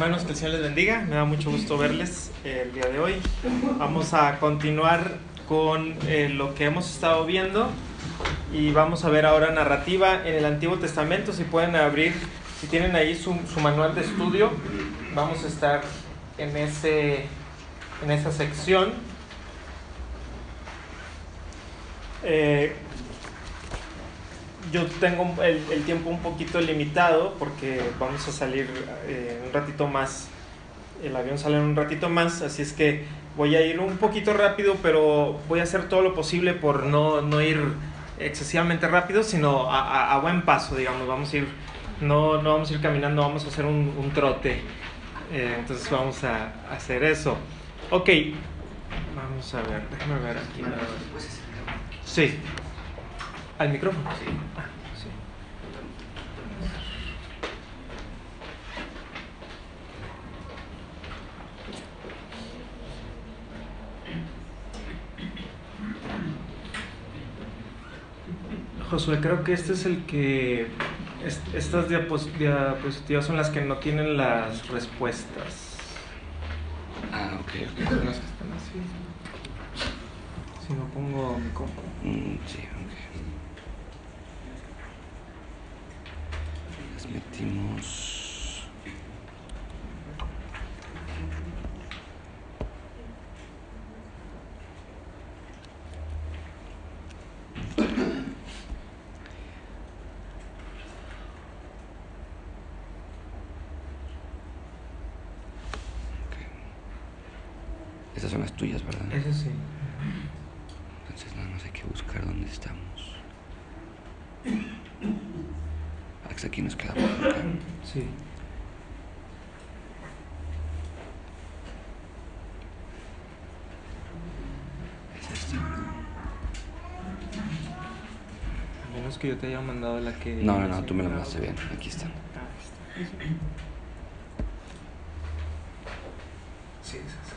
Hermanos, que el Señor les bendiga. Me da mucho gusto verles eh, el día de hoy. Vamos a continuar con eh, lo que hemos estado viendo y vamos a ver ahora narrativa en el Antiguo Testamento. Si pueden abrir, si tienen ahí su, manual de estudio, vamos a estar en, ese, en esa sección. Eh, yo tengo el, el, tiempo un poquito limitado porque vamos a salir eh, un ratito más. El avión sale en un ratito más, así es que voy a ir un poquito rápido, pero voy a hacer todo lo posible por no, no ir excesivamente rápido, sino a, a, a, buen paso, digamos. Vamos a ir, no, no vamos a ir caminando, vamos a hacer un, un trote. Eh, entonces vamos a hacer eso. Ok, vamos a ver, déjame ver aquí. Sí. ¿Al micrófono? Sí. Ah, sí. Josué, creo que este es el que... est- Estas diapos- diapositivas son las que no tienen las respuestas. Ah, ok, ok. Son las que están así. Si no pongo mi compu. Mm, sí, ok. Metimos. Ok. Estas son las tuyas, ¿verdad? Ese sí. Entonces nada más hay que buscar dónde estamos. Hasta aquí nos queda por acá. Sí. Es esta. A menos que yo te haya mandado la que... No, no, no, tú me la mandaste bien. Aquí están. Ah, está. Sí, es.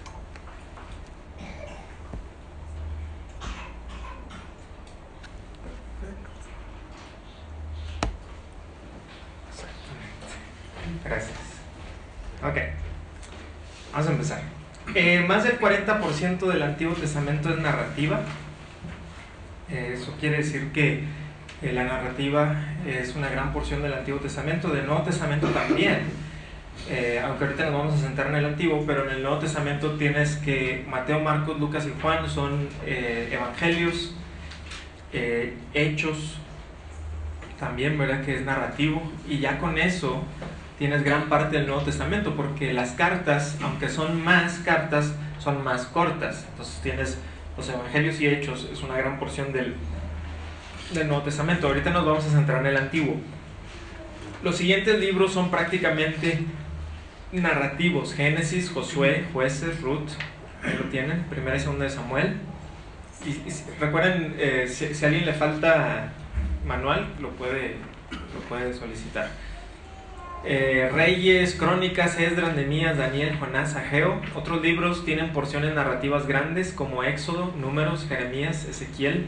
Exactamente. Gracias. Ok. Vamos a empezar. Eh, más del 40% del Antiguo Testamento es narrativa. Eh, Eso quiere decir que la narrativa es una gran porción del Antiguo Testamento, del Nuevo Testamento también. Eh, aunque ahorita nos vamos a centrar en el Antiguo, pero en el Nuevo Testamento tienes que Mateo, Marcos, Lucas y Juan son eh, evangelios, eh, hechos, también, ¿verdad? Que es narrativo, y ya con eso tienes gran parte del Nuevo Testamento, porque las cartas, aunque son más cartas, son más cortas. Entonces tienes los evangelios y hechos, es una gran porción del, del Nuevo Testamento. Ahorita nos vamos a centrar en el Antiguo. Los siguientes libros son prácticamente narrativos: Génesis, Josué, Jueces, Ruth. Ahí lo tienen, primera y segunda de Samuel. Y, y recuerden, eh, si, si a alguien le falta manual, lo puede, lo puede solicitar. Eh, Reyes, Crónicas, Esdras, Nemías, Daniel, Jonás, Ageo. Otros libros tienen porciones narrativas grandes como Éxodo, Números, Jeremías, Ezequiel,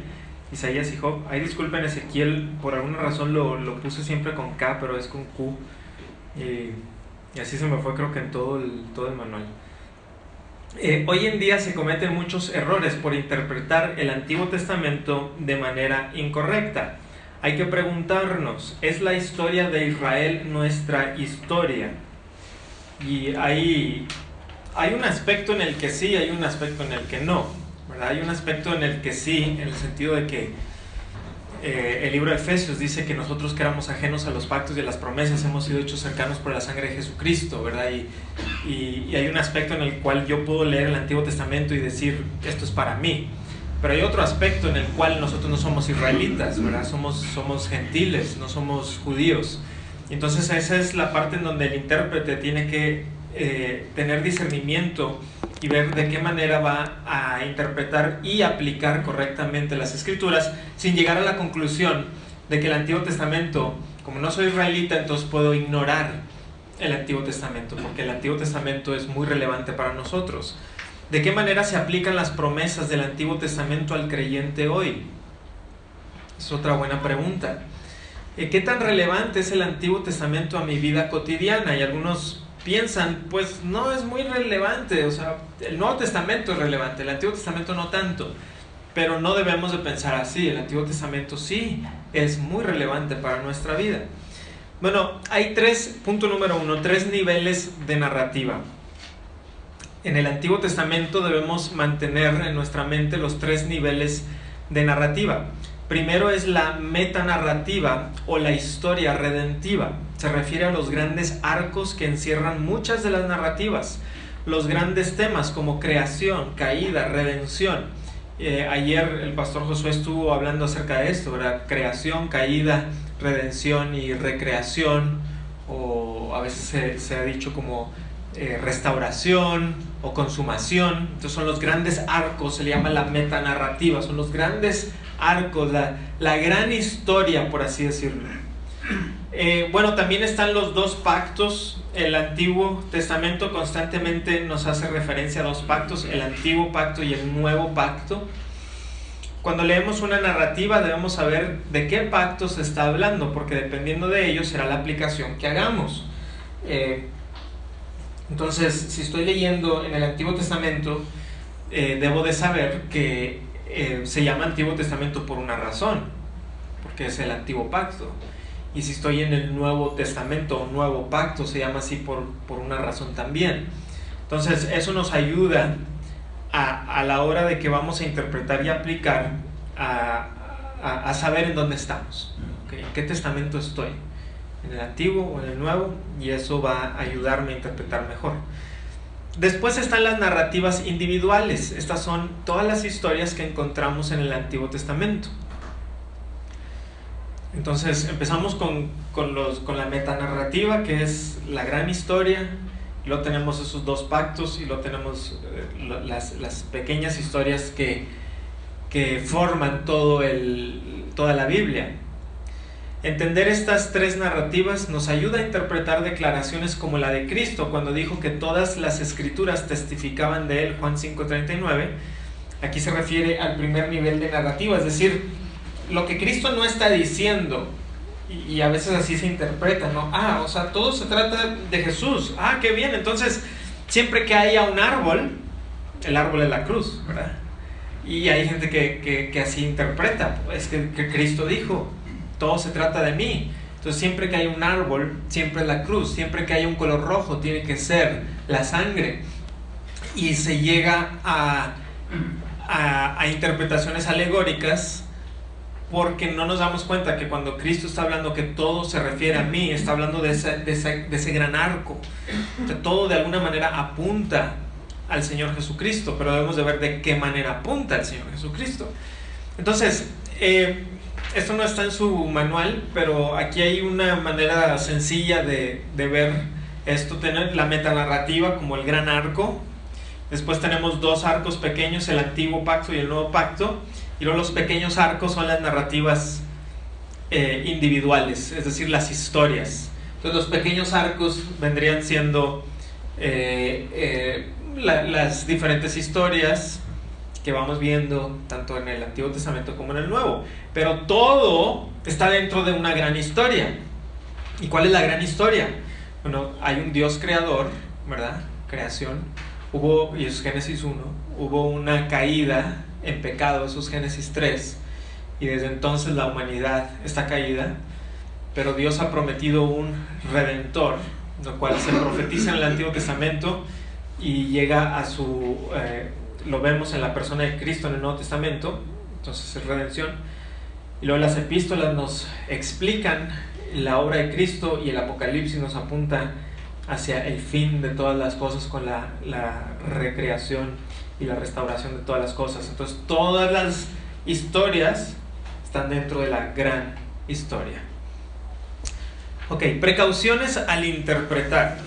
Isaías y Job. Ahí disculpen, Ezequiel, por alguna razón lo, lo puse siempre con K, pero es con Q. Y, y así se me fue, creo que en todo el, todo el manual. Eh, hoy en día se cometen muchos errores por interpretar el Antiguo Testamento de manera incorrecta. Hay que preguntarnos, ¿es la historia de Israel nuestra historia? Y hay, hay un aspecto en el que sí, hay un aspecto en el que no. ¿Verdad? Hay un aspecto en el que sí, en el sentido de que eh, el libro de Efesios dice que nosotros que éramos ajenos a los pactos y a las promesas hemos sido hechos cercanos por la sangre de Jesucristo, ¿verdad? Y, y, y hay un aspecto en el cual yo puedo leer el Antiguo Testamento y decir, esto es para mí. Pero hay otro aspecto en el cual nosotros no somos israelitas, ¿verdad? Somos, somos gentiles, no somos judíos. Entonces esa es la parte en donde el intérprete tiene que eh, tener discernimiento y ver de qué manera va a interpretar y aplicar correctamente las escrituras sin llegar a la conclusión de que el Antiguo Testamento, como no soy israelita, entonces puedo ignorar el Antiguo Testamento, porque el Antiguo Testamento es muy relevante para nosotros. ¿De qué manera se aplican las promesas del Antiguo Testamento al creyente hoy? Es otra buena pregunta. Eh, ¿Qué tan relevante es el Antiguo Testamento a mi vida cotidiana? Y algunos piensan, pues no es muy relevante, o sea, el Nuevo Testamento es relevante, el Antiguo Testamento no tanto, pero no debemos de pensar así, el Antiguo Testamento sí es muy relevante para nuestra vida. Bueno, hay tres, punto número uno, tres niveles de narrativa. En el Antiguo Testamento debemos mantener en nuestra mente los tres niveles de narrativa. Primero es la metanarrativa o la historia redentiva. Se refiere a los grandes arcos que encierran muchas de las narrativas, los grandes temas como creación, caída, redención. Eh, ayer el pastor Josué estuvo hablando acerca de esto, ¿verdad? Creación, caída, redención y recreación, o a veces se, ha dicho como eh, restauración o consumación. Entonces son los grandes arcos, se le llama la metanarrativa, son los grandes arcos, la, gran historia, por así decirlo. Eh, bueno, también están los dos pactos. El Antiguo Testamento constantemente nos hace referencia a dos pactos, el Antiguo Pacto y el Nuevo Pacto. Cuando leemos una narrativa debemos saber de qué pacto se está hablando, porque dependiendo de ello será la aplicación que hagamos. Eh, entonces, si estoy leyendo en el Antiguo Testamento, eh, debo de saber que se llama Antiguo Testamento por una razón, porque es el Antiguo Pacto. Y si estoy en el Nuevo Testamento o Nuevo Pacto, se llama así por, una razón también. Entonces, eso nos ayuda a, la hora de que vamos a interpretar y aplicar a, saber en dónde estamos. ¿En qué testamento estoy? ¿En el antiguo o en el nuevo? Y eso va a ayudarme a interpretar mejor. Después están las narrativas individuales. Estas son todas las historias que encontramos en el Antiguo Testamento. Entonces empezamos con, los, con la metanarrativa, que es la gran historia. Y luego tenemos esos dos pactos y luego tenemos eh, las, las, pequeñas historias que, que forman todo el, toda la Biblia. Entender estas tres narrativas nos ayuda a interpretar declaraciones como la de Cristo cuando dijo que todas las escrituras testificaban de él, Juan 5:39. Aquí se refiere al primer nivel de narrativa, es decir, lo que Cristo no está diciendo, y, a veces así se interpreta, ¿no? Ah, o sea, todo se trata de Jesús. Ah, qué bien. Entonces, siempre que haya un árbol, el árbol es la cruz, ¿verdad? Y hay gente que, que, así interpreta, es que, que Cristo dijo, todo se trata de mí. Entonces siempre que hay un árbol, siempre es la cruz, siempre que hay un color rojo, tiene que ser la sangre. Y se llega a, a, interpretaciones alegóricas porque no nos damos cuenta que cuando Cristo está hablando que todo se refiere a mí, está hablando de ese, de ese, gran arco. Que todo de alguna manera apunta al Señor Jesucristo, pero debemos de ver de qué manera apunta al Señor Jesucristo. Entonces, eh, esto no está en su manual, pero aquí hay una manera sencilla de, ver esto. Tener la metanarrativa como el gran arco. Después tenemos dos arcos pequeños, el antiguo pacto y el nuevo pacto. Y luego los pequeños arcos son las narrativas eh, individuales, es decir, las historias. Entonces los pequeños arcos vendrían siendo eh, eh, las diferentes historias que vamos viendo tanto en el Antiguo Testamento como en el Nuevo. Pero todo está dentro de una gran historia. ¿Y cuál es la gran historia? Bueno, hay un Dios creador, ¿verdad? Creación. Hubo, y es Génesis 1, hubo una caída en pecado, eso es Génesis 3. Y desde entonces la humanidad está caída. Pero Dios ha prometido un redentor, lo cual se profetiza en el Antiguo Testamento y llega a su... Eh, lo vemos en la persona de Cristo en el Nuevo Testamento, entonces es redención. Y luego las epístolas nos explican la obra de Cristo y el Apocalipsis nos apunta hacia el fin de todas las cosas con la, la recreación y la restauración de todas las cosas. Entonces todas las historias están dentro de la gran historia. Ok, precauciones al interpretar.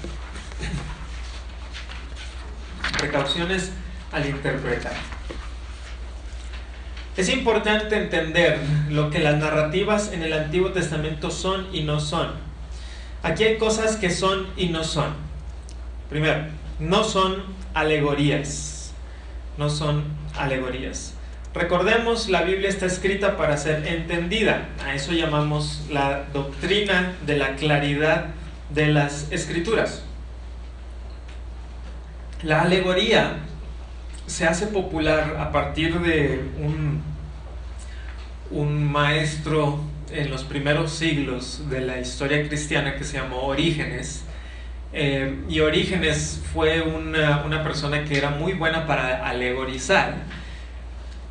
Precauciones al interpretar. Es importante entender lo que las narrativas en el Antiguo Testamento son y no son. Aquí hay cosas que son y no son. Primero, no son alegorías. No son alegorías. Recordemos, la Biblia está escrita para ser entendida. A eso llamamos la doctrina de la claridad de las escrituras. La alegoría se hace popular a partir de un, un maestro en los primeros siglos de la historia cristiana que se llamó Orígenes. Eh, y Orígenes fue una, una, persona que era muy buena para alegorizar.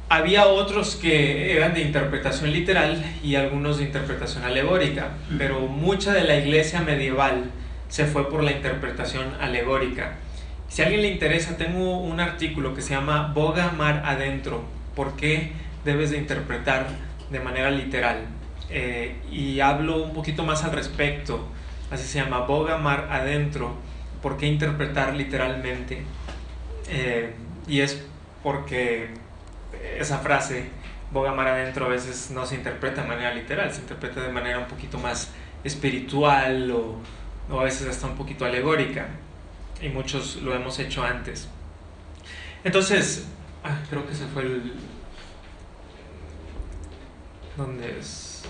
Había otros que eran de interpretación literal y algunos de interpretación alegórica, pero mucha de la iglesia medieval se fue por la interpretación alegórica. Si a alguien le interesa, tengo un artículo que se llama Boga Mar Adentro, ¿por qué debes de interpretar de manera literal? Eh, y hablo un poquito más al respecto, así se llama Boga Mar Adentro, ¿por qué interpretar literalmente? Eh, y es porque esa frase, Boga Mar Adentro, a veces no se interpreta de manera literal, se interpreta de manera un poquito más espiritual o o a veces hasta un poquito alegórica, y muchos lo hemos hecho antes. Entonces, creo que se fue el... ¿Dónde es?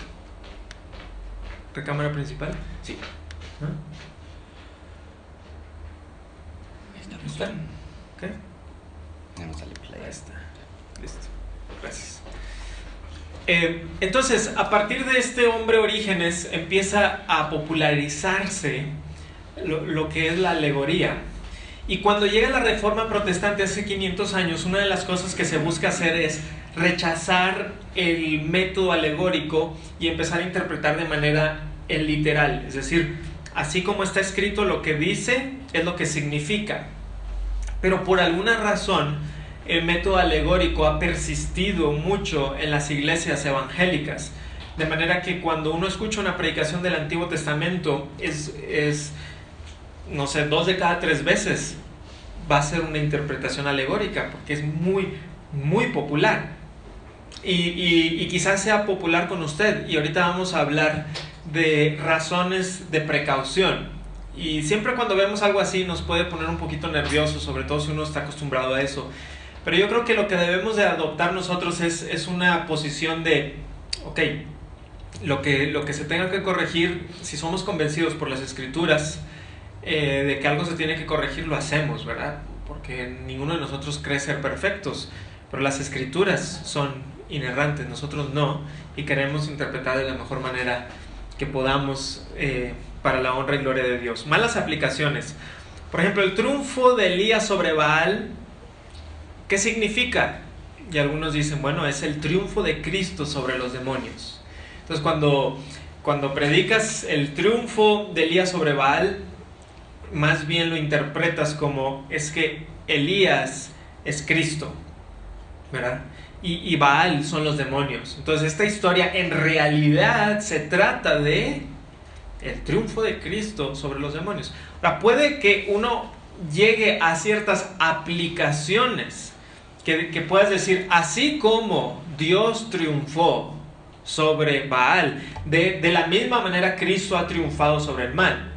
¿Recámara principal? Sí. ¿No? ¿Está? ¿Qué? Ya no sale play. Ahí está. Listo. Gracias. Eh, entonces, a partir de este hombre Orígenes empieza a popularizarse lo, lo, que es la alegoría. Y cuando llega la Reforma Protestante hace 500 años, una de las cosas que se busca hacer es rechazar el método alegórico y empezar a interpretar de manera literal. Es decir, así como está escrito lo que dice es lo que significa. Pero por alguna razón, el método alegórico ha persistido mucho en las iglesias evangélicas. De manera que cuando uno escucha una predicación del Antiguo Testamento, es, es, no sé, dos de cada tres veces va a ser una interpretación alegórica, porque es muy, muy popular. Y, y, y quizás sea popular con usted. Y ahorita vamos a hablar de razones de precaución. Y siempre cuando vemos algo así nos puede poner un poquito nervioso, sobre todo si uno está acostumbrado a eso. Pero yo creo que lo que debemos de adoptar nosotros es, es una posición de, ok, lo que, lo que se tenga que corregir, si somos convencidos por las escrituras eh, de que algo se tiene que corregir, lo hacemos, ¿verdad? Porque ninguno de nosotros cree ser perfectos, pero las escrituras son inerrantes, nosotros no, y queremos interpretar de la mejor manera que podamos eh, para la honra y gloria de Dios. Malas aplicaciones. Por ejemplo, el triunfo de Elías sobre Baal ¿Qué significa? Y algunos dicen, bueno, es el triunfo de Cristo sobre los demonios. Entonces cuando, cuando predicas el triunfo de Elías sobre Baal, más bien lo interpretas como es que Elías es Cristo, ¿verdad? Y, y Baal son los demonios. Entonces esta historia en realidad se trata de el triunfo de Cristo sobre los demonios. Ahora, puede que uno llegue a ciertas aplicaciones que, puedas decir, así como Dios triunfó sobre Baal, de, de, la misma manera Cristo ha triunfado sobre el mal.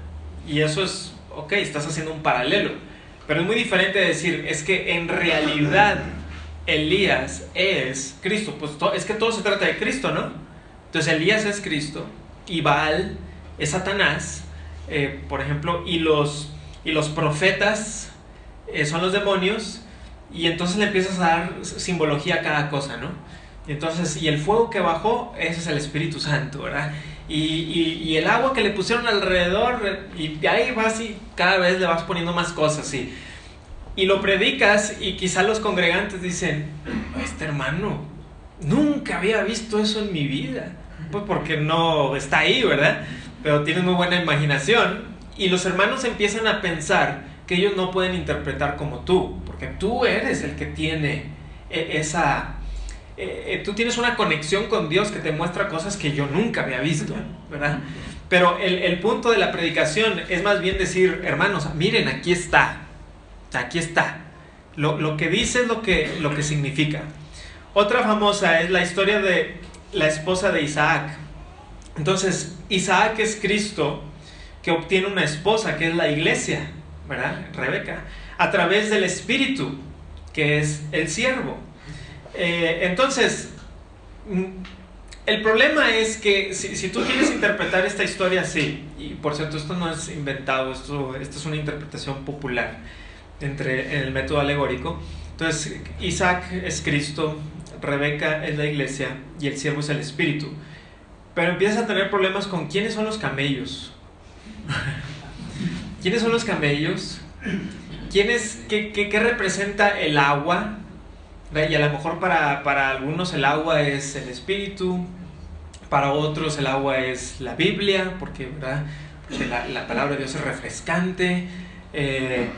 Y eso es, ok, estás haciendo un paralelo. Pero es muy diferente decir, es que en realidad Elías es Cristo. Pues es que todo se trata de Cristo, ¿no? Entonces Elías es Cristo y Baal es Satanás, eh, por ejemplo, y los, y los profetas eh, son los demonios y entonces le empiezas a dar simbología a cada cosa, ¿no? Y entonces, y el fuego que bajó, ese es el Espíritu Santo, ¿verdad? Y, y, el agua que le pusieron alrededor, y ahí vas y cada vez le vas poniendo más cosas, y, y lo predicas, y quizá los congregantes dicen, este hermano, nunca había visto eso en mi vida. Pues porque no está ahí, ¿verdad? Pero tiene muy buena imaginación. Y los hermanos empiezan a pensar que ellos no pueden interpretar como tú, porque tú eres el que tiene eh, esa... Eh, eh, tú tienes una conexión con Dios que te muestra cosas que yo nunca había visto, ¿verdad? Pero el, el punto de la predicación es más bien decir, hermanos, miren, aquí está, aquí está. Lo, lo, que dice es lo que, lo que significa. Otra famosa es la historia de la esposa de Isaac. Entonces, Isaac es Cristo que obtiene una esposa, que es la iglesia. ¿verdad? Rebeca, a través del Espíritu, que es el siervo. Eh, entonces, mm, el problema es que si, si, tú quieres interpretar esta historia así, y por cierto, esto no es inventado, esto, esto es una interpretación popular, entre en el método alegórico. Entonces, Isaac es Cristo, Rebeca es la iglesia y el siervo es el espíritu. Pero empiezas a tener problemas con quiénes son los camellos. ¿Quiénes son los camellos? ¿Quién es, qué, qué, qué representa el agua? Y a lo mejor para, para, algunos el agua es el espíritu, para otros el agua es la Biblia, porque, ¿verdad? la, la, palabra de Dios es refrescante. Eh,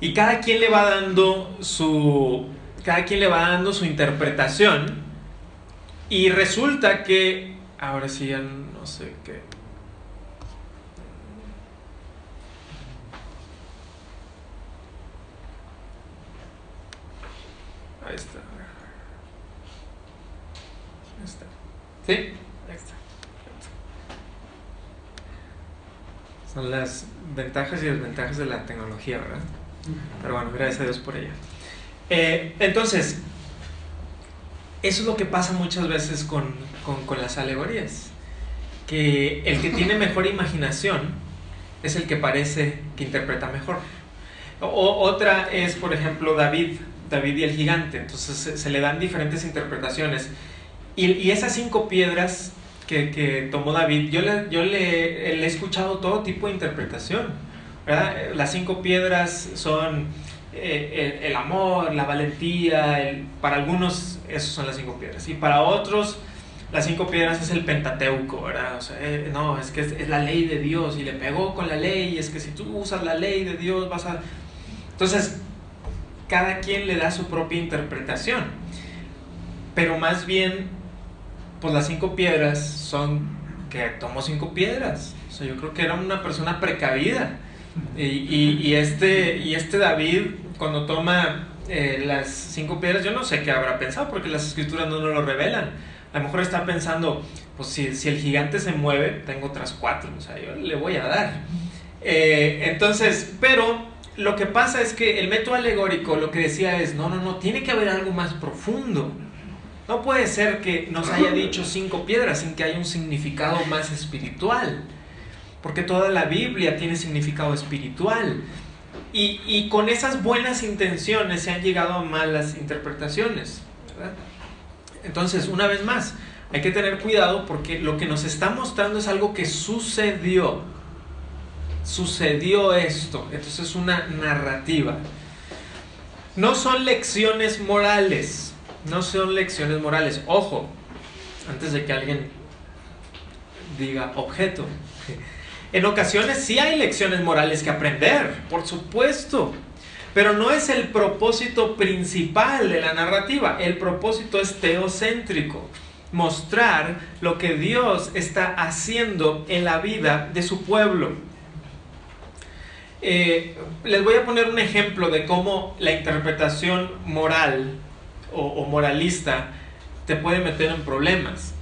y cada quien le va dando su. Cada quien le va dando su interpretación. Y resulta que. Ahora sí ya no sé qué. Ahí está. Ahí está. ¿Sí? Ahí está. Son las ventajas y desventajas de la tecnología, ¿verdad? Pero bueno, gracias a Dios por ella. Eh, entonces, eso es lo que pasa muchas veces con, con, con, las alegorías. Que el que tiene mejor imaginación es el que parece que interpreta mejor. O, otra es, por ejemplo, David, David y el gigante. Entonces se, le dan diferentes interpretaciones. Y, y esas cinco piedras que, que, tomó David, yo, le, yo le, he escuchado todo tipo de interpretación. ¿Verdad? Las cinco piedras son eh, el, el, amor, la valentía, el, para algunos esos son las cinco piedras. Y para otros las cinco piedras es el Pentateuco, ¿verdad? O sea, eh, no, es que es, la ley de Dios y le pegó con la ley, es que si tú usas la ley de Dios vas a... Entonces, cada quien le da su propia interpretación. Pero más bien pues las cinco piedras son que tomó cinco piedras. O sea, yo creo que era una persona precavida. Y, y, y este, y este David, cuando toma eh, las cinco piedras, yo no sé qué habrá pensado, porque las escrituras no nos lo revelan. A lo mejor está pensando, pues si, si el gigante se mueve, tengo otras cuatro, o sea, yo le voy a dar. Eh, entonces, pero lo que pasa es que el método alegórico lo que decía es, no, no, no, tiene que haber algo más profundo. No puede ser que nos haya dicho cinco piedras sin que haya un significado más espiritual, porque toda la Biblia tiene significado espiritual. Y, y con esas buenas intenciones se han llegado a malas interpretaciones. Entonces, una vez más, hay que tener cuidado porque lo que nos está mostrando es algo que sucedió. Sucedió esto. Entonces es una narrativa. No son lecciones morales no son lecciones morales. Ojo, antes de que alguien diga objeto. En ocasiones sí hay lecciones morales que aprender, por supuesto, pero no es el propósito principal de la narrativa. El propósito es teocéntrico, mostrar lo que Dios está haciendo en la vida de su pueblo. Eh, les voy a poner un ejemplo de cómo la interpretación moral o, o, moralista te puede meter en problemas.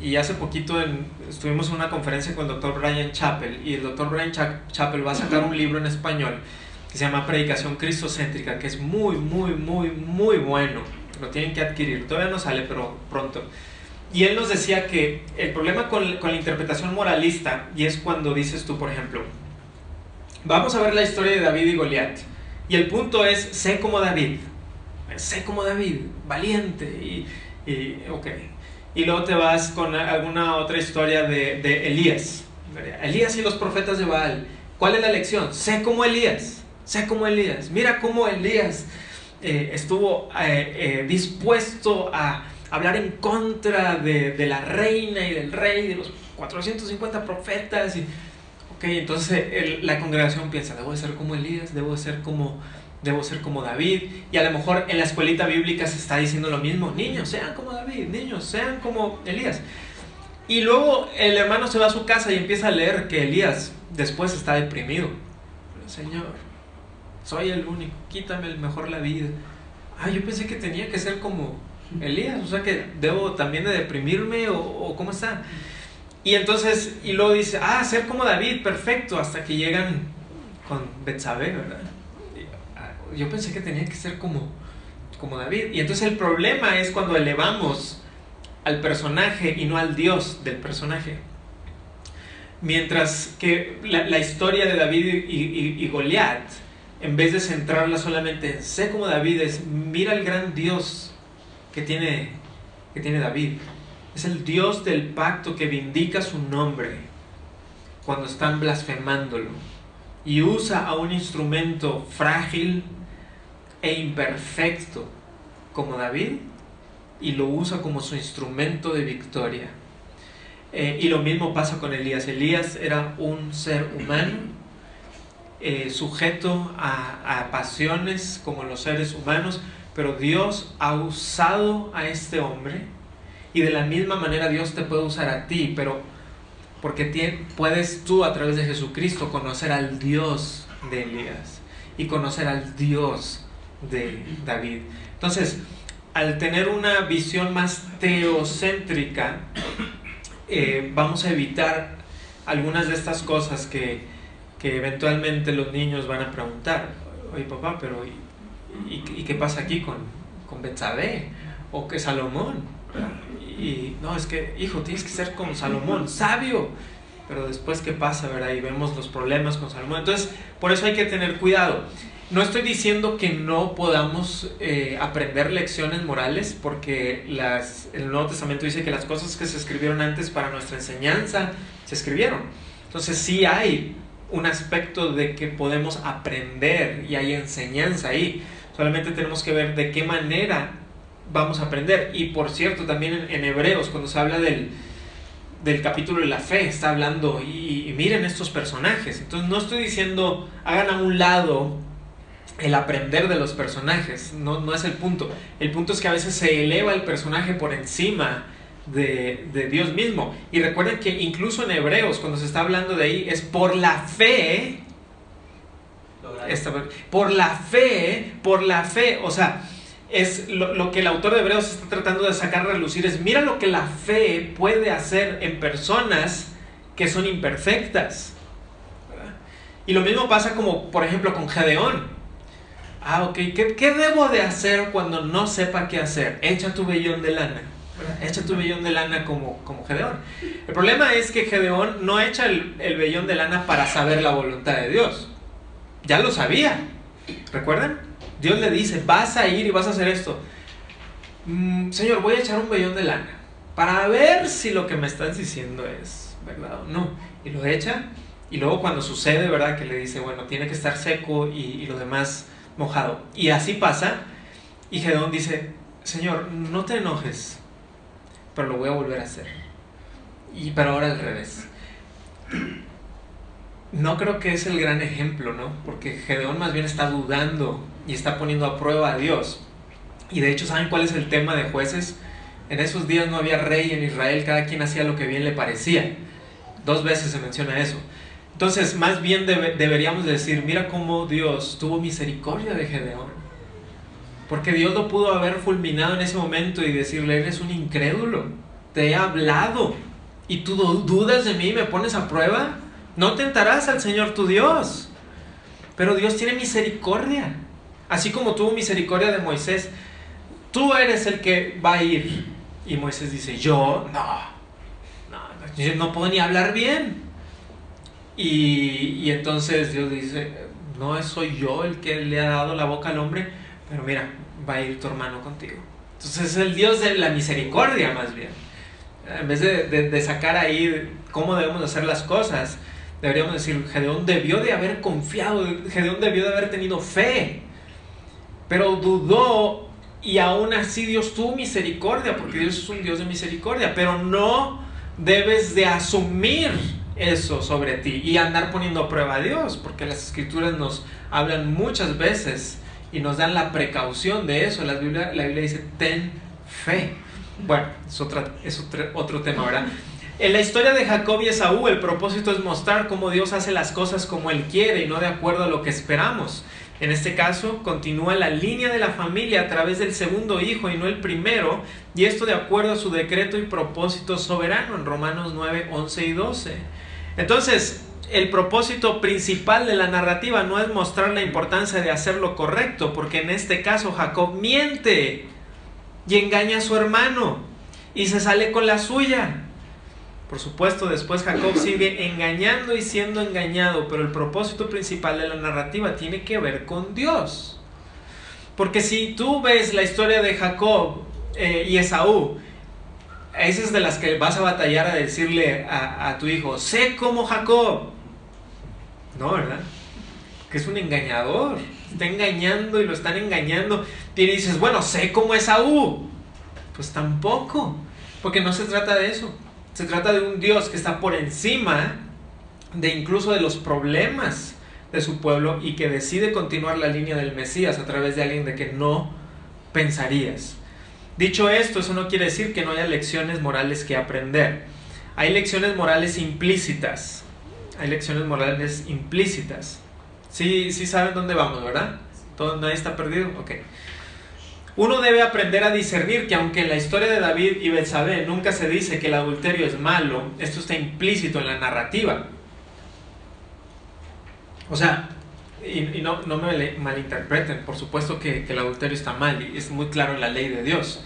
Y hace poquito estuvimos en una conferencia con el doctor Brian Chappell y el doctor Brian Cha Chappell va a sacar un libro en español que se llama Predicación Cristocéntrica, que es muy, muy, muy, muy bueno. Lo tienen que adquirir. Todavía no sale, pero pronto. Y él nos decía que el problema con, con la interpretación moralista, y es cuando dices tú, por ejemplo, vamos a ver la historia de David y Goliat. Y el punto es, sé como David, sé como David, valiente y, y ok. Y luego te vas con alguna otra historia de, de, Elías. Elías y los profetas de Baal. ¿Cuál es la lección? Sé como Elías, sé como Elías. Mira cómo Elías eh, estuvo eh, eh, dispuesto a hablar en contra de, de, la reina y del rey, de los 450 profetas. Y, ok, entonces la congregación piensa, debo de ser como Elías, debo de ser como debo ser como David. Y a lo mejor en la escuelita bíblica se está diciendo lo mismo, niños, sean como David, niños, sean como Elías. Y luego el hermano se va a su casa y empieza a leer que Elías después está deprimido. Señor, soy el único, quítame mejor la vida. Ah, yo pensé que tenía que ser como Elías, o sea que debo también de deprimirme o, o cómo está. Y entonces, y luego dice, ah, ser como David, perfecto, hasta que llegan con Betsabé, ¿verdad? Yo pensé que tenía que ser como, como David. Y entonces el problema es cuando elevamos al personaje y no al Dios del personaje. Mientras que la, la historia de David y, y, y Goliat en vez de centrarla solamente en sé como David, es mira el gran Dios que tiene, que tiene David. Es el Dios del pacto que vindica su nombre cuando están blasfemándolo y usa a un instrumento frágil e imperfecto como David y lo usa como su instrumento de victoria. Eh, y lo mismo pasa con Elías. Elías era un ser humano, eh, sujeto a, a pasiones como los seres humanos, pero Dios ha usado a este hombre y de la misma manera Dios te puede usar a ti, pero porque puedes tú a través de Jesucristo conocer al Dios de Elías y conocer al Dios de David. Entonces, al tener una visión más teocéntrica, eh, vamos a evitar algunas de estas cosas que, que, eventualmente los niños van a preguntar. Oye, papá, pero ¿y, qué pasa aquí con, con Betsabé? ¿O que Salomón? Y no, es que, hijo, tienes que ser como Salomón, sabio. Pero después, ¿qué pasa, verdad? Y vemos los problemas con Salomón. Entonces, por eso hay que tener cuidado. No estoy diciendo que no podamos eh, aprender lecciones morales, porque las, el Nuevo Testamento dice que las cosas que se escribieron antes para nuestra enseñanza se escribieron. Entonces sí hay un aspecto de que podemos aprender y hay enseñanza ahí. Solamente tenemos que ver de qué manera vamos a aprender. Y por cierto, también en, Hebreos, cuando se habla del, del capítulo de la fe, está hablando y, y miren estos personajes. Entonces no estoy diciendo hagan a un lado el aprender de los personajes, no, no es el punto. El punto es que a veces se eleva el personaje por encima de, de, Dios mismo. Y recuerden que incluso en Hebreos, cuando se está hablando de ahí, es por la fe. por la fe, por la fe. O sea, es lo, lo, que el autor de Hebreos está tratando de sacar a relucir. Es mira lo que la fe puede hacer en personas que son imperfectas. Y lo mismo pasa como, por ejemplo, con Gedeón. Ah, ok. ¿Qué, debo de hacer cuando no sepa qué hacer? Echa tu vellón de lana. Echa tu vellón de lana como, como Gedeón. El problema es que Gedeón no echa el, el vellón de lana para saber la voluntad de Dios. Ya lo sabía. ¿Recuerdan? Dios le dice, vas a ir y vas a hacer esto. Mm, señor, voy a echar un vellón de lana para ver si lo que me estás diciendo es verdad o no. Y lo echa y luego cuando sucede, ¿verdad? Que le dice, bueno, tiene que estar seco y, y lo demás mojado. Y así pasa. Y Gedeón dice, Señor, no te enojes, pero lo voy a volver a hacer. Y pero ahora al revés. No creo que es el gran ejemplo, ¿no? Porque Gedeón más bien está dudando y está poniendo a prueba a Dios. Y de hecho, ¿saben cuál es el tema de jueces? En esos días no había rey en Israel, cada quien hacía lo que bien le parecía. Dos veces se menciona eso. Entonces, más bien deberíamos decir, mira cómo Dios tuvo misericordia de Gedeón. Porque Dios lo pudo haber fulminado en ese momento y decirle, eres un incrédulo, te he hablado y tú dudas de mí me pones a prueba. No tentarás al Señor tu Dios. Pero Dios tiene misericordia. Así como tuvo misericordia de Moisés, tú eres el que va a ir. Y Moisés dice, yo no, no, no puedo ni hablar bien. Y, entonces Dios dice, no soy yo el que le ha dado la boca al hombre, pero mira, va a ir tu hermano contigo. Entonces es el Dios de la misericordia más bien. En vez de, de, sacar ahí cómo debemos hacer las cosas, deberíamos decir, Gedeón debió de haber confiado, Gedeón debió de haber tenido fe, pero dudó y aún así Dios tuvo misericordia, porque Dios es un Dios de misericordia, pero no debes de asumir eso sobre ti y andar poniendo a prueba a Dios, porque las escrituras nos hablan muchas veces y nos dan la precaución de eso. La Biblia, la Biblia dice, ten fe. Bueno, es, otra, es otro, otro tema, ¿verdad? En la historia de Jacob y Esaú, el propósito es mostrar cómo Dios hace las cosas como Él quiere y no de acuerdo a lo que esperamos. En este caso, continúa la línea de la familia a través del segundo hijo y no el primero, y esto de acuerdo a su decreto y propósito soberano en Romanos 9, 11 y 12. Entonces, el propósito principal de la narrativa no es mostrar la importancia de hacer lo correcto, porque en este caso Jacob miente y engaña a su hermano y se sale con la suya. Por supuesto, después Jacob sigue engañando y siendo engañado, pero el propósito principal de la narrativa tiene que ver con Dios. Porque si tú ves la historia de Jacob eh, y Esaú, esas es de las que vas a batallar a decirle a, a tu hijo, sé como Jacob. No, ¿verdad? Que es un engañador. Está engañando y lo están engañando. Y dices, bueno, sé como Esaú. Pues tampoco. Porque no se trata de eso. Se trata de un Dios que está por encima de incluso de los problemas de su pueblo y que decide continuar la línea del Mesías a través de alguien de que no pensarías. Dicho esto, eso no quiere decir que no haya lecciones morales que aprender. Hay lecciones morales implícitas. Hay lecciones morales implícitas. Sí, sí saben dónde vamos, ¿verdad? ¿Todo, ¿Nadie está perdido? Ok. Uno debe aprender a discernir que aunque en la historia de David y Betsabé nunca se dice que el adulterio es malo, esto está implícito en la narrativa. O sea, y, no, no, me malinterpreten, por supuesto que, que el adulterio está mal y es muy claro en la ley de Dios.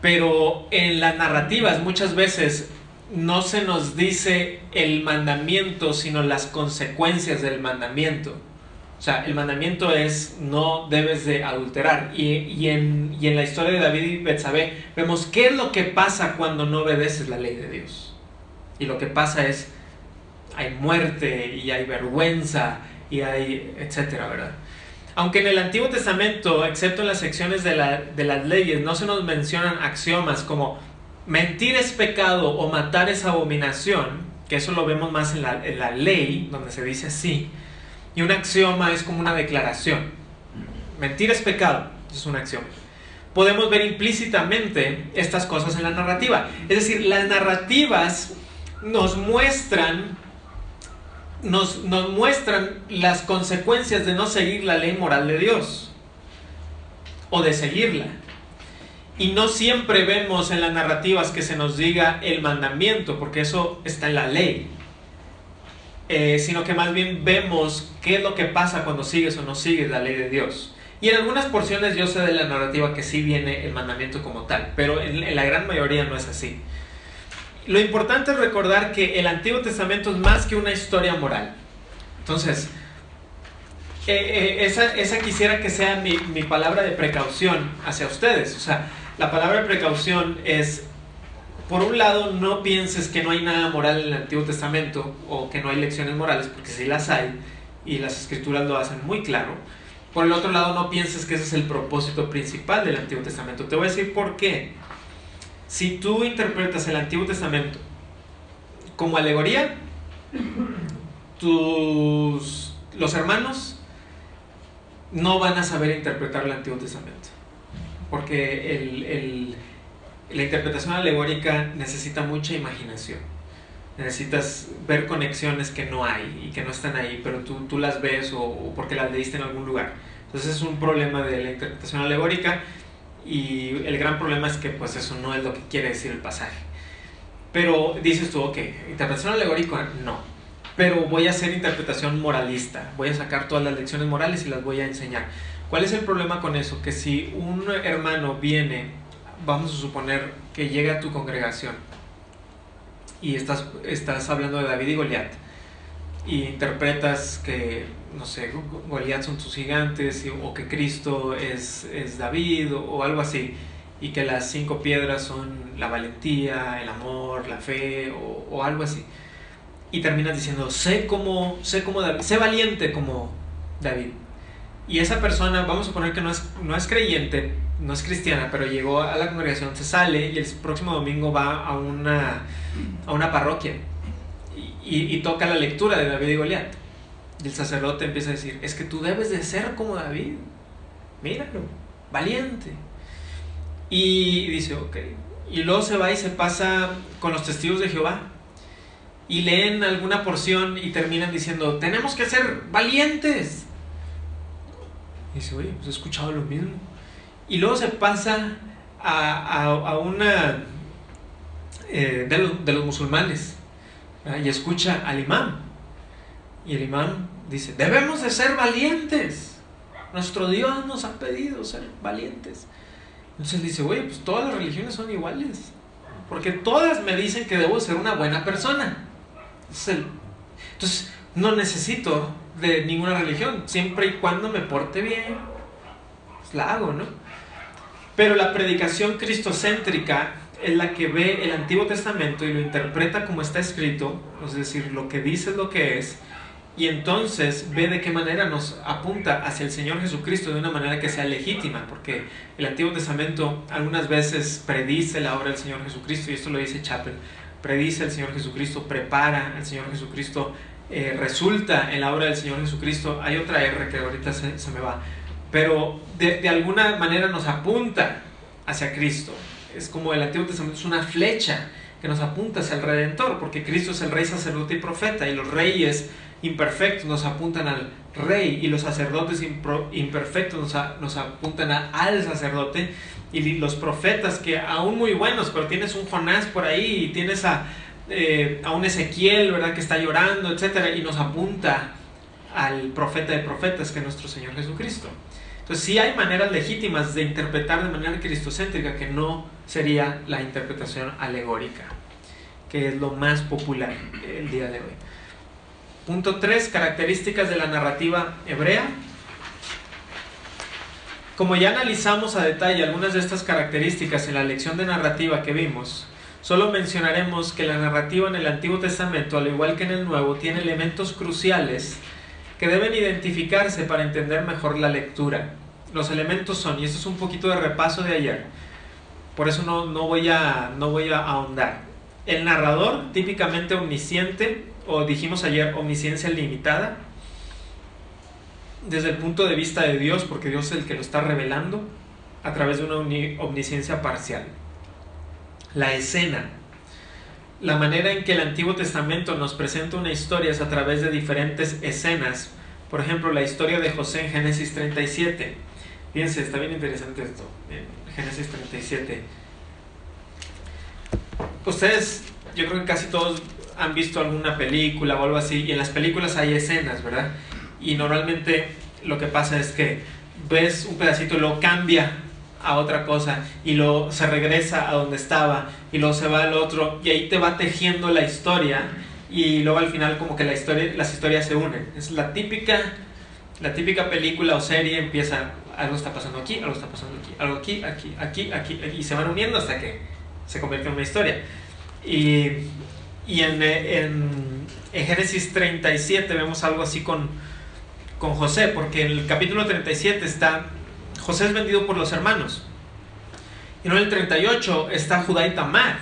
Pero en las narrativas muchas veces no se nos dice el mandamiento, sino las consecuencias del mandamiento. O sea, el mandamiento es no debes de adulterar. Y, en, y en, la historia de David y Betsabé vemos qué es lo que pasa cuando no obedeces la ley de Dios. Y lo que pasa es, hay muerte y hay vergüenza y hay, etcétera, ¿verdad? Aunque en el Antiguo Testamento, excepto en las secciones de, la, de las leyes, no se nos mencionan axiomas como mentir es pecado o matar es abominación, que eso lo vemos más en la, en la ley, donde se dice así, y un axioma es como una declaración. Mentir es pecado, es un axioma. Podemos ver implícitamente estas cosas en la narrativa. Es decir, las narrativas nos muestran, nos, nos muestran las consecuencias de no seguir la ley moral de Dios o de seguirla. Y no siempre vemos en las narrativas que se nos diga el mandamiento, porque eso está en la ley. Eh, sino que más bien vemos qué es lo que pasa cuando sigues o no sigues la ley de Dios. Y en algunas porciones yo sé de la narrativa que sí viene el mandamiento como tal, pero en, la gran mayoría no es así. Lo importante es recordar que el Antiguo Testamento es más que una historia moral. Entonces, eh, eh, esa, esa, quisiera que sea mi, mi palabra de precaución hacia ustedes. O sea, la palabra de precaución es por un lado, no pienses que no hay nada moral en el Antiguo Testamento o que no hay lecciones morales, porque sí las hay y las escrituras lo hacen muy claro. Por el otro lado, no pienses que ese es el propósito principal del Antiguo Testamento. Te voy a decir por qué. Si tú interpretas el Antiguo Testamento como alegoría, tus, los hermanos no van a saber interpretar el Antiguo Testamento. Porque el la interpretación alegórica necesita mucha imaginación. Necesitas ver conexiones que no hay y que no están ahí, pero tú, tú las ves o, porque las leíste en algún lugar. Entonces es un problema de la interpretación alegórica y el gran problema es que pues eso no es lo que quiere decir el pasaje. Pero dices tú, ok, interpretación alegórica no, pero voy a hacer interpretación moralista, voy a sacar todas las lecciones morales y las voy a enseñar. ¿Cuál es el problema con eso? Que si un hermano viene vamos a suponer que llega a tu congregación y estás, estás hablando de David y Goliat y interpretas que, no sé, Goliat son tus gigantes o que Cristo es, es David o, algo así y que las cinco piedras son la valentía, el amor, la fe o, o algo así. Y terminas diciendo, sé como, sé como David, sé valiente como David. Y esa persona, vamos a suponer que no es, no es creyente, no es cristiana, pero llegó a la congregación, se sale y el próximo domingo va a una, a una parroquia y, toca la lectura de David y Goliat. Y el sacerdote empieza a decir, es que tú debes de ser como David, míralo, valiente. Y dice, ok. Y luego se va y se pasa con los testigos de Jehová. Y leen alguna porción y terminan diciendo, tenemos que ser valientes. Y dice, oye, pues he escuchado lo mismo. Y luego se pasa a, una eh, de, los, musulmanes y escucha al imán. Y el imán dice, debemos de ser valientes. Nuestro Dios nos ha pedido ser valientes. Entonces dice, oye, pues todas las religiones son iguales. Porque todas me dicen que debo ser una buena persona. Entonces, no necesito de ninguna religión, siempre y cuando me porte bien, pues la hago, ¿no? Pero la predicación cristocéntrica es la que ve el Antiguo Testamento y lo interpreta como está escrito, es decir, lo que dice es lo que es, y entonces ve de qué manera nos apunta hacia el Señor Jesucristo de una manera que sea legítima, porque el Antiguo Testamento algunas veces predice la obra del Señor Jesucristo, y esto lo dice Chapel, predice el Señor Jesucristo, prepara al Señor Jesucristo, eh, resulta en la obra del Señor Jesucristo, hay otra R que ahorita se, me va, pero de, de alguna manera nos apunta hacia Cristo, es como el Antiguo Testamento es una flecha que nos apunta hacia el Redentor, porque Cristo es el Rey, sacerdote y profeta, y los reyes imperfectos nos apuntan al Rey, y los sacerdotes imperfectos nos, apuntan al sacerdote, y los profetas que aún muy buenos, pero tienes un Jonás por ahí, y tienes a, eh, a un Ezequiel, ¿verdad?, que está llorando, etc., y nos apunta al profeta de profetas, que es nuestro Señor Jesucristo. Entonces sí hay maneras legítimas de interpretar de manera cristocéntrica que no sería la interpretación alegórica, que es lo más popular el día de hoy. Punto 3. Características de la narrativa hebrea. Como ya analizamos a detalle algunas de estas características en la lección de narrativa que vimos, solo mencionaremos que la narrativa en el Antiguo Testamento, al igual que en el Nuevo, tiene elementos cruciales que deben identificarse para entender mejor la lectura. Los elementos son, y esto es un poquito de repaso de ayer, por eso no, no, voy, a, no voy a ahondar. El narrador, típicamente omnisciente, o dijimos ayer, omnisciencia limitada, desde el punto de vista de Dios, porque Dios es el que lo está revelando, a través de una omnisciencia parcial. La escena, la manera en que el Antiguo Testamento nos presenta una historia es a través de diferentes escenas. Por ejemplo, la historia de José en Génesis 37. Fíjense, está bien interesante esto. Génesis 37. Ustedes, yo creo que casi todos han visto alguna película o algo así, y en las películas hay escenas, ¿verdad? Y normalmente lo que pasa es que ves un pedacito y lo cambia a otra cosa y luego se regresa a donde estaba y luego se va al otro y ahí te va tejiendo la historia y luego al final como que la historia, las historias se unen. Es la típica, la típica película o serie empieza, algo está pasando aquí, algo está pasando aquí, algo aquí, aquí, aquí, aquí, y se van uniendo hasta que se convierte en una historia. Y, y en, en, en, Génesis 37 vemos algo así con, con José, porque en el capítulo 37 está José es vendido por los hermanos. Y en el 38 está Judá y Tamar.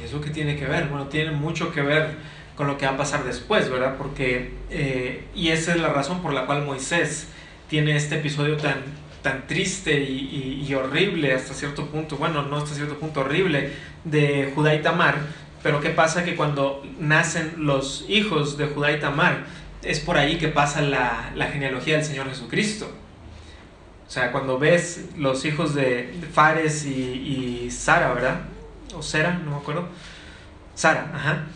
¿Y eso qué tiene que ver? Bueno, tiene mucho que ver con lo que va a pasar después, ¿verdad? Porque, eh, y esa es la razón por la cual Moisés tiene este episodio tan, tan triste y, horrible hasta cierto punto, bueno, no hasta cierto punto horrible, de Judá y Tamar. Pero ¿qué pasa? Que cuando nacen los hijos de Judá y Tamar, es por ahí que pasa la, la genealogía del Señor Jesucristo. O sea, cuando ves los hijos de Fares y, Sara, ¿verdad? O Sara, no me acuerdo. Sara, ajá.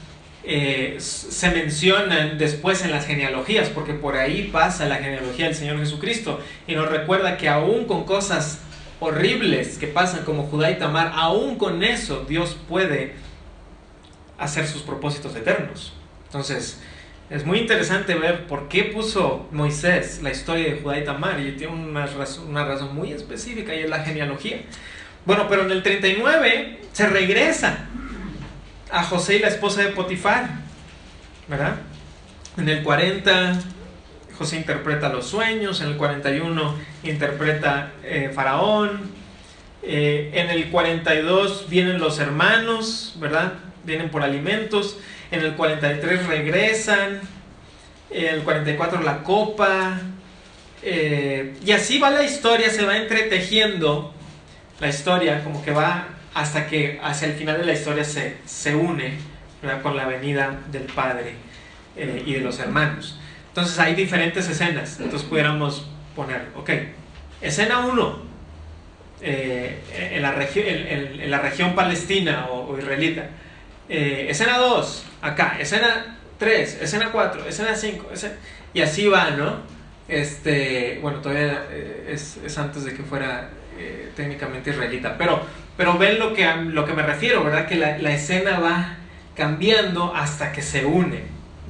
Eh, se mencionan después en las genealogías, porque por ahí pasa la genealogía del Señor Jesucristo y nos recuerda que aún con cosas horribles que pasan como Judá y Tamar, aún con eso Dios puede hacer sus propósitos eternos. Entonces, es muy interesante ver por qué puso Moisés la historia de Judá y Tamar y tiene una razón, una razón muy específica y es la genealogía. Bueno, pero en el 39 se regresa a José y la esposa de Potifar, ¿verdad? En el 40 José interpreta los sueños, en el 41 interpreta eh, Faraón, eh, en el 42 vienen los hermanos, ¿verdad? Vienen por alimentos en el 43 regresan, en el 44 la copa, eh, y así va la historia, se va entretejiendo la historia, como que va hasta que hacia el final de la historia se, se une con la venida del Padre eh, y de los hermanos. Entonces hay diferentes escenas, entonces pudiéramos poner, ok, escena 1, eh, en, la en, la región palestina o, israelita, escena 2, acá, escena 3, escena 4, escena 5, y así va, ¿no? Este, bueno, todavía eh, es, antes de que fuera eh, técnicamente israelita, pero, Pero ven lo que, lo que me refiero, ¿verdad? Que la, la escena va cambiando hasta que se une.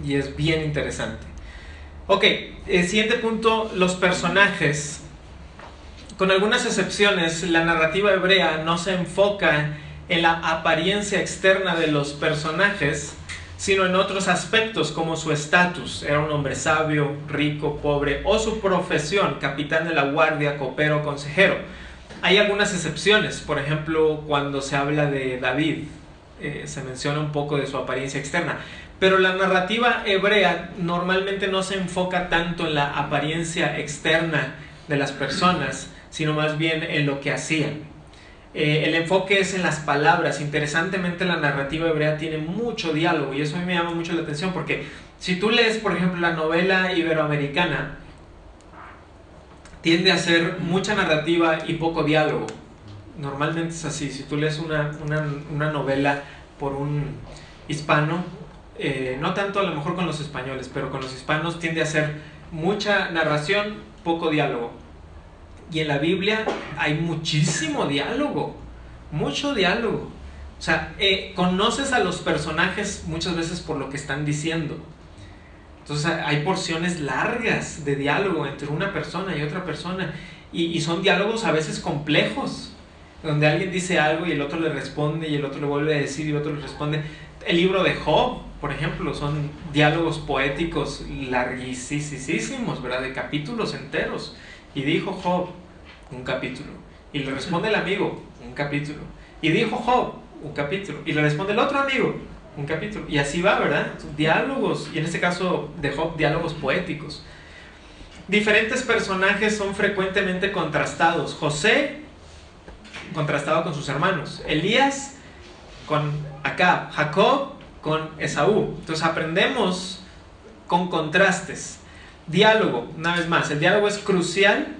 Y es bien interesante. Ok, el siguiente punto, los personajes. Con algunas excepciones, la narrativa hebrea no se enfoca en la apariencia externa de los personajes, sino en otros aspectos como su estatus, era un hombre sabio, rico, pobre, o su profesión, capitán de la guardia, copero, consejero. Hay algunas excepciones, por ejemplo, cuando se habla de David, eh, se menciona un poco de su apariencia externa, pero la narrativa hebrea normalmente no se enfoca tanto en la apariencia externa de las personas, sino más bien en lo que hacían. Eh, el enfoque es en las palabras. Interesantemente, la narrativa hebrea tiene mucho diálogo y eso a mí me llama mucho la atención porque si tú lees, por ejemplo, la novela iberoamericana, tiende a ser mucha narrativa y poco diálogo. Normalmente es así. Si tú lees una, una, novela por un hispano, eh, no tanto a lo mejor con los españoles, pero con los hispanos tiende a ser mucha narración, poco diálogo. Y en la Biblia hay muchísimo diálogo, mucho diálogo. O sea, eh, conoces a los personajes muchas veces por lo que están diciendo. Entonces hay porciones largas de diálogo entre una persona y otra persona. Y, y, son diálogos a veces complejos, donde alguien dice algo y el otro le responde y el otro le vuelve a decir y el otro le responde. El libro de Job, por ejemplo, son diálogos poéticos larguísimos, ¿verdad? De capítulos enteros. Y dijo Job, un capítulo. Y le responde el amigo, un capítulo. Y dijo Job, un capítulo. Y le responde el otro amigo, un capítulo. Y así va, ¿verdad? Diálogos, y en este caso de Job, diálogos poéticos. Diferentes personajes son frecuentemente contrastados. José, contrastado con sus hermanos. Elías, con Acab. Jacob, con Esaú. Entonces aprendemos con contrastes. Diálogo, una vez más, el diálogo es crucial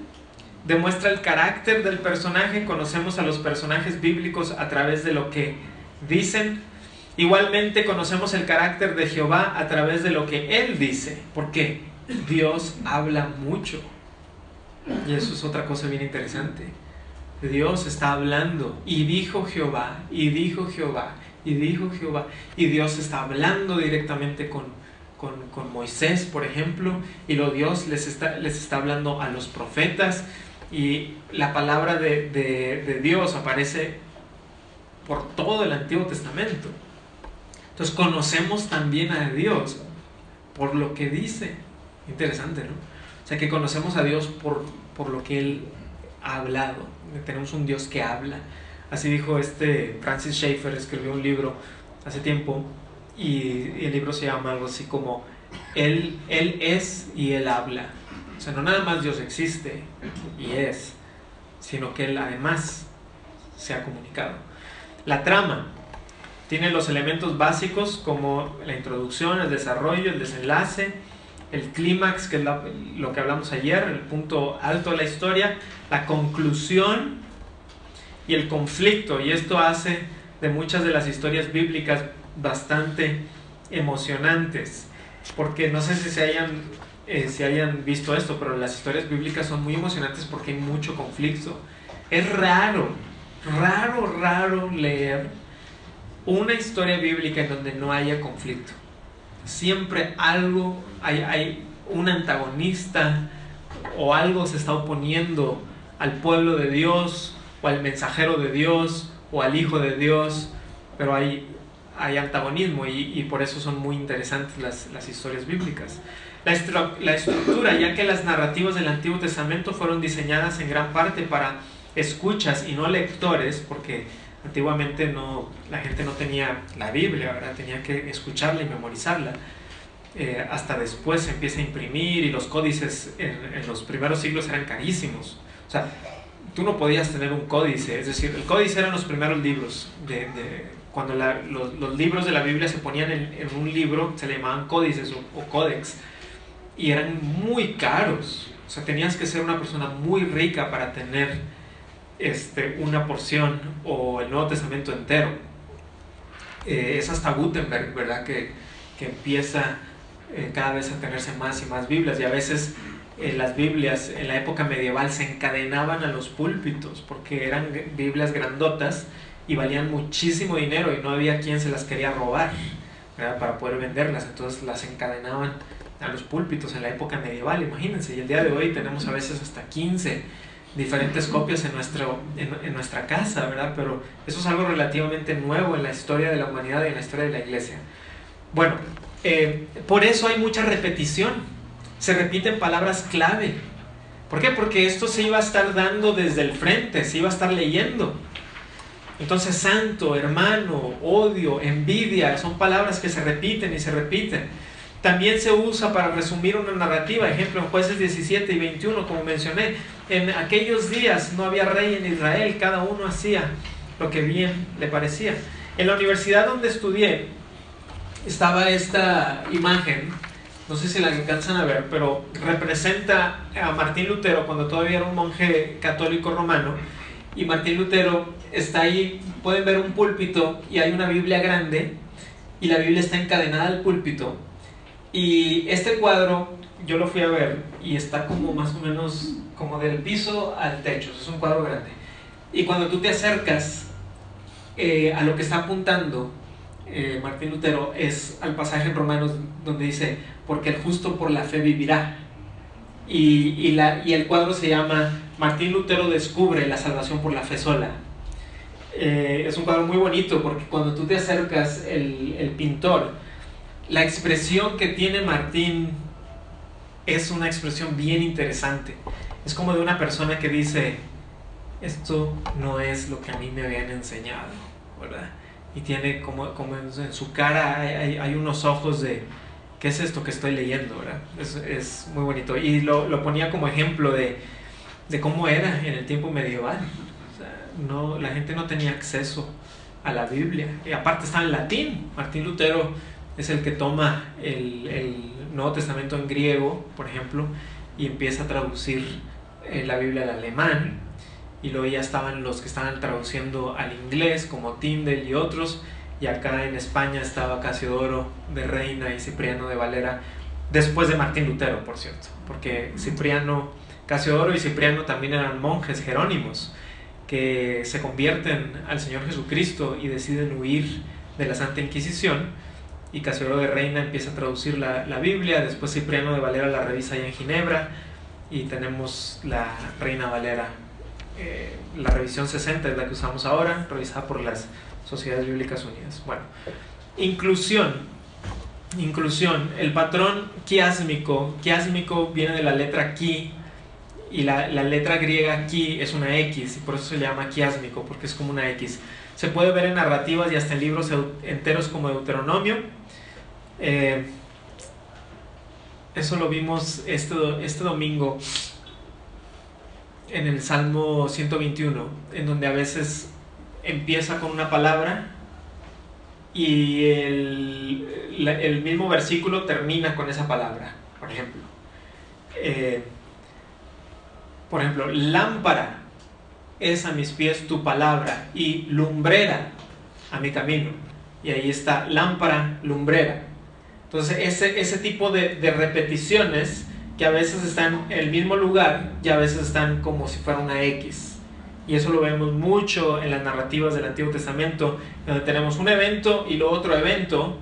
demuestra el carácter del personaje, conocemos a los personajes bíblicos a través de lo que dicen. Igualmente conocemos el carácter de Jehová a través de lo que Él dice, porque Dios habla mucho. Y eso es otra cosa bien interesante. Dios está hablando y dijo Jehová, y dijo Jehová, y dijo Jehová, y Dios está hablando directamente con, con, Moisés, por ejemplo, y lo Dios les está, les está hablando a los profetas, y la palabra de, Dios aparece por todo el Antiguo Testamento. Entonces conocemos también a Dios por lo que dice. Interesante, ¿no? O sea que conocemos a Dios por, por lo que Él ha hablado. Tenemos un Dios que habla. Así dijo este Francis Schaeffer, escribió un libro hace tiempo y, el libro se llama algo así como Él, él es y Él habla. O sea, no nada más Dios existe y es, sino que Él además se ha comunicado. La trama tiene los elementos básicos como la introducción, el desarrollo, el desenlace, el clímax, que es lo que hablamos ayer, el punto alto de la historia, la conclusión y el conflicto. Y esto hace de muchas de las historias bíblicas bastante emocionantes. Porque no sé si se hayan eh, si hayan visto esto, pero las historias bíblicas son muy emocionantes porque hay mucho conflicto. Es raro, raro, raro leer una historia bíblica en donde no haya conflicto. Siempre algo, hay, hay un antagonista o algo se está oponiendo al pueblo de Dios o al mensajero de Dios o al hijo de Dios, pero hay, hay antagonismo y, y por eso son muy interesantes las, las historias bíblicas. La, estructura, ya que las narrativas del Antiguo Testamento fueron diseñadas en gran parte para escuchas y no lectores, porque antiguamente no, la gente no tenía la Biblia, ¿verdad? tenía que escucharla y memorizarla. Eh, hasta después se empieza a imprimir y los códices en, los primeros siglos eran carísimos. O sea, tú no podías tener un códice, es decir, el códice eran los primeros libros. De, cuando los, libros de la Biblia se ponían en, un libro, se le llamaban códices o, o códex y eran muy caros. O sea, tenías que ser una persona muy rica para tener este, una porción o el Nuevo Testamento entero. Eh, es hasta Gutenberg, ¿verdad? Que, que empieza eh, cada vez a tenerse más y más Biblias y a veces eh, las Biblias en la época medieval se encadenaban a los púlpitos porque eran Biblias grandotas y valían muchísimo dinero y no había quien se las quería robar para poder venderlas, entonces las encadenaban a los púlpitos en la época medieval, imagínense, y el día de hoy tenemos a veces hasta 15 diferentes copias en, nuestro, en, nuestra casa, ¿verdad? Pero eso es algo relativamente nuevo en la historia de la humanidad y en la historia de la iglesia. Bueno, eh, por eso hay mucha repetición, se repiten palabras clave. ¿Por qué? Porque esto se iba a estar dando desde el frente, se iba a estar leyendo. Entonces, santo, hermano, odio, envidia, son palabras que se repiten y se repiten. También se usa para resumir una narrativa, ejemplo en jueces 17 y 21, como mencioné, en aquellos días no había rey en Israel, cada uno hacía lo que bien le parecía. En la universidad donde estudié estaba esta imagen, no sé si la alcanzan a ver, pero representa a Martín Lutero cuando todavía era un monje católico romano. Y Martín Lutero está ahí, pueden ver un púlpito y hay una Biblia grande y la Biblia está encadenada al púlpito y este cuadro yo lo fui a ver y está como más o menos como del piso al techo, es un cuadro grande. Y cuando tú te acercas eh, a lo que está apuntando eh, Martín Lutero es al pasaje en Romanos donde dice, porque el justo por la fe vivirá. Y, y, la, y el cuadro se llama Martín Lutero descubre la salvación por la fe sola. Eh, es un cuadro muy bonito porque cuando tú te acercas, el, el pintor, la expresión que tiene Martín es una expresión bien interesante. Es como de una persona que dice, esto no es lo que a mí me habían enseñado, ¿verdad? Y tiene como, como en, su cara hay, unos ojos de, ¿qué es esto que estoy leyendo, verdad? Es, muy bonito. Y lo, ponía como ejemplo de, de, cómo era en el tiempo medieval. no, la gente no tenía acceso a la Biblia. Y aparte está en latín. Martín Lutero es el que toma el, Nuevo Testamento en griego, por ejemplo, y empieza a traducir eh, la Biblia al alemán. Y luego ya estaban los que estaban traduciendo al inglés, como Tyndale y otros. Y acá en España estaba Casiodoro de Reina y Cipriano de Valera, después de Martín Lutero, por cierto, porque Cipriano, Casiodoro y Cipriano también eran monjes jerónimos que se convierten al Señor Jesucristo y deciden huir de la Santa Inquisición y Casiodoro de Reina empieza a traducir la, la, Biblia, después Cipriano de Valera la revisa allá en Ginebra y tenemos la Reina Valera. Eh, la revisión 60 es la que usamos ahora, revisada por las Sociedades Bíblicas Unidas. Bueno, inclusión. Inclusión. El patrón quiásmico, quiásmico viene de la letra ki y la, la letra griega ki es una X y por eso se llama quiásmico, porque es como una X. Se puede ver en narrativas y hasta en libros enteros como Deuteronomio, eh, eso lo vimos este, este domingo en el Salmo 121, en donde a veces empieza con una palabra y el, el mismo versículo termina con esa palabra, por ejemplo. Eh, por ejemplo, lámpara es a mis pies tu palabra y lumbrera a mi camino. Y ahí está, lámpara, lumbrera. Entonces, ese, ese tipo de, de, repeticiones que a veces están en el mismo lugar y a veces están como si fuera una X. Y eso lo vemos mucho en las narrativas del Antiguo Testamento, donde tenemos un evento y luego otro evento,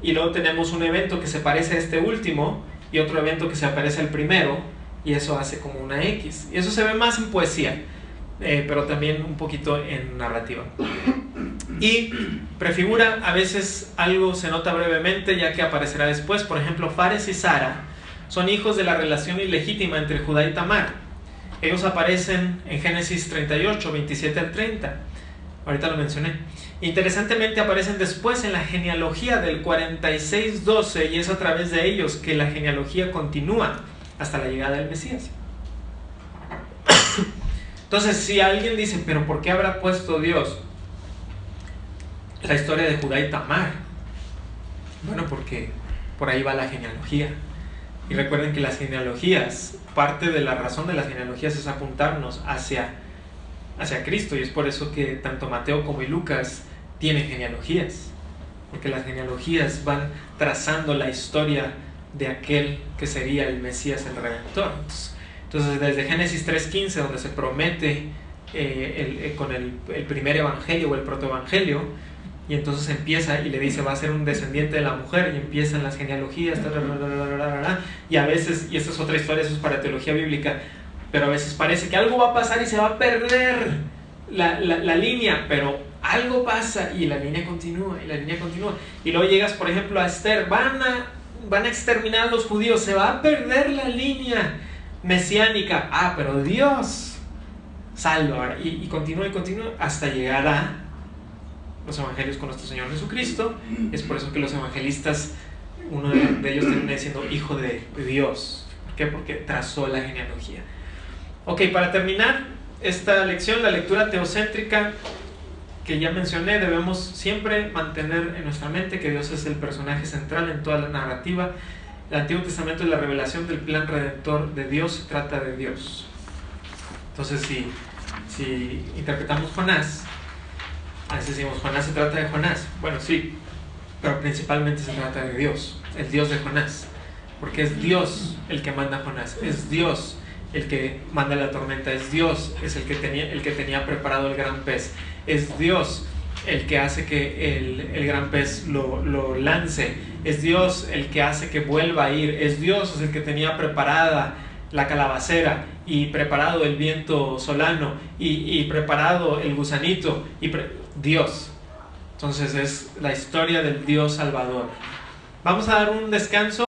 y luego tenemos un evento que se parece a este último y otro evento que se parece al primero, y eso hace como una X. Y eso se ve más en poesía, eh, pero también un poquito en narrativa. Y prefigura a veces algo se nota brevemente ya que aparecerá después. Por ejemplo, Fares y Sara son hijos de la relación ilegítima entre Judá y Tamar. Ellos aparecen en Génesis 38, 27 al 30. Ahorita lo mencioné. Interesantemente aparecen después en la genealogía del 46-12 y es a través de ellos que la genealogía continúa hasta la llegada del Mesías. Entonces, si alguien dice, pero ¿por qué habrá puesto Dios la historia de Judá y Tamar. Bueno, porque por ahí va la genealogía. Y recuerden que las genealogías, parte de la razón de las genealogías es apuntarnos hacia, hacia Cristo. Y es por eso que tanto Mateo como Lucas tienen genealogías. Porque las genealogías van trazando la historia de aquel que sería el Mesías, el Redentor. Entonces, desde Génesis 3.15, donde se promete eh, el, con el, el, primer evangelio o el protoevangelio, y entonces empieza y le dice va a ser un descendiente de la mujer y empiezan las genealogías y a veces y esta es otra historia eso es para teología bíblica pero a veces parece que algo va a pasar y se va a perder la, la, la línea pero algo pasa y la línea continúa y la línea continúa. Y luego llegas por ejemplo a Esther van a van a exterminar a los judíos se va a perder la línea mesiánica. Ah pero Dios salva y, y continúa y continúa hasta llegar a los evangelios con nuestro Señor Jesucristo. Es por eso que los evangelistas, uno de, ellos termina diciendo hijo de Dios. ¿Por qué? Porque trazó la genealogía. Ok, para terminar esta lección, la lectura teocéntrica que ya mencioné, debemos siempre mantener en nuestra mente que Dios es el personaje central en toda la narrativa. El Antiguo Testamento es la revelación del plan redentor de Dios, se trata de Dios. Entonces, si, si interpretamos Jonás, a veces decimos, Jonás se trata de Jonás. Bueno, sí, pero principalmente se trata de Dios, el Dios de Jonás. Porque es Dios el que manda a Jonás, es Dios el que manda la tormenta, es Dios es el que tenía, el que tenía preparado el gran pez, es Dios el que hace que el, el gran pez lo, lo, lance, es Dios el que hace que vuelva a ir, es Dios el que tenía preparada la calabacera y preparado el viento solano y, y preparado el gusanito y Dios. Entonces es la historia del Dios Salvador. Vamos a dar un descanso.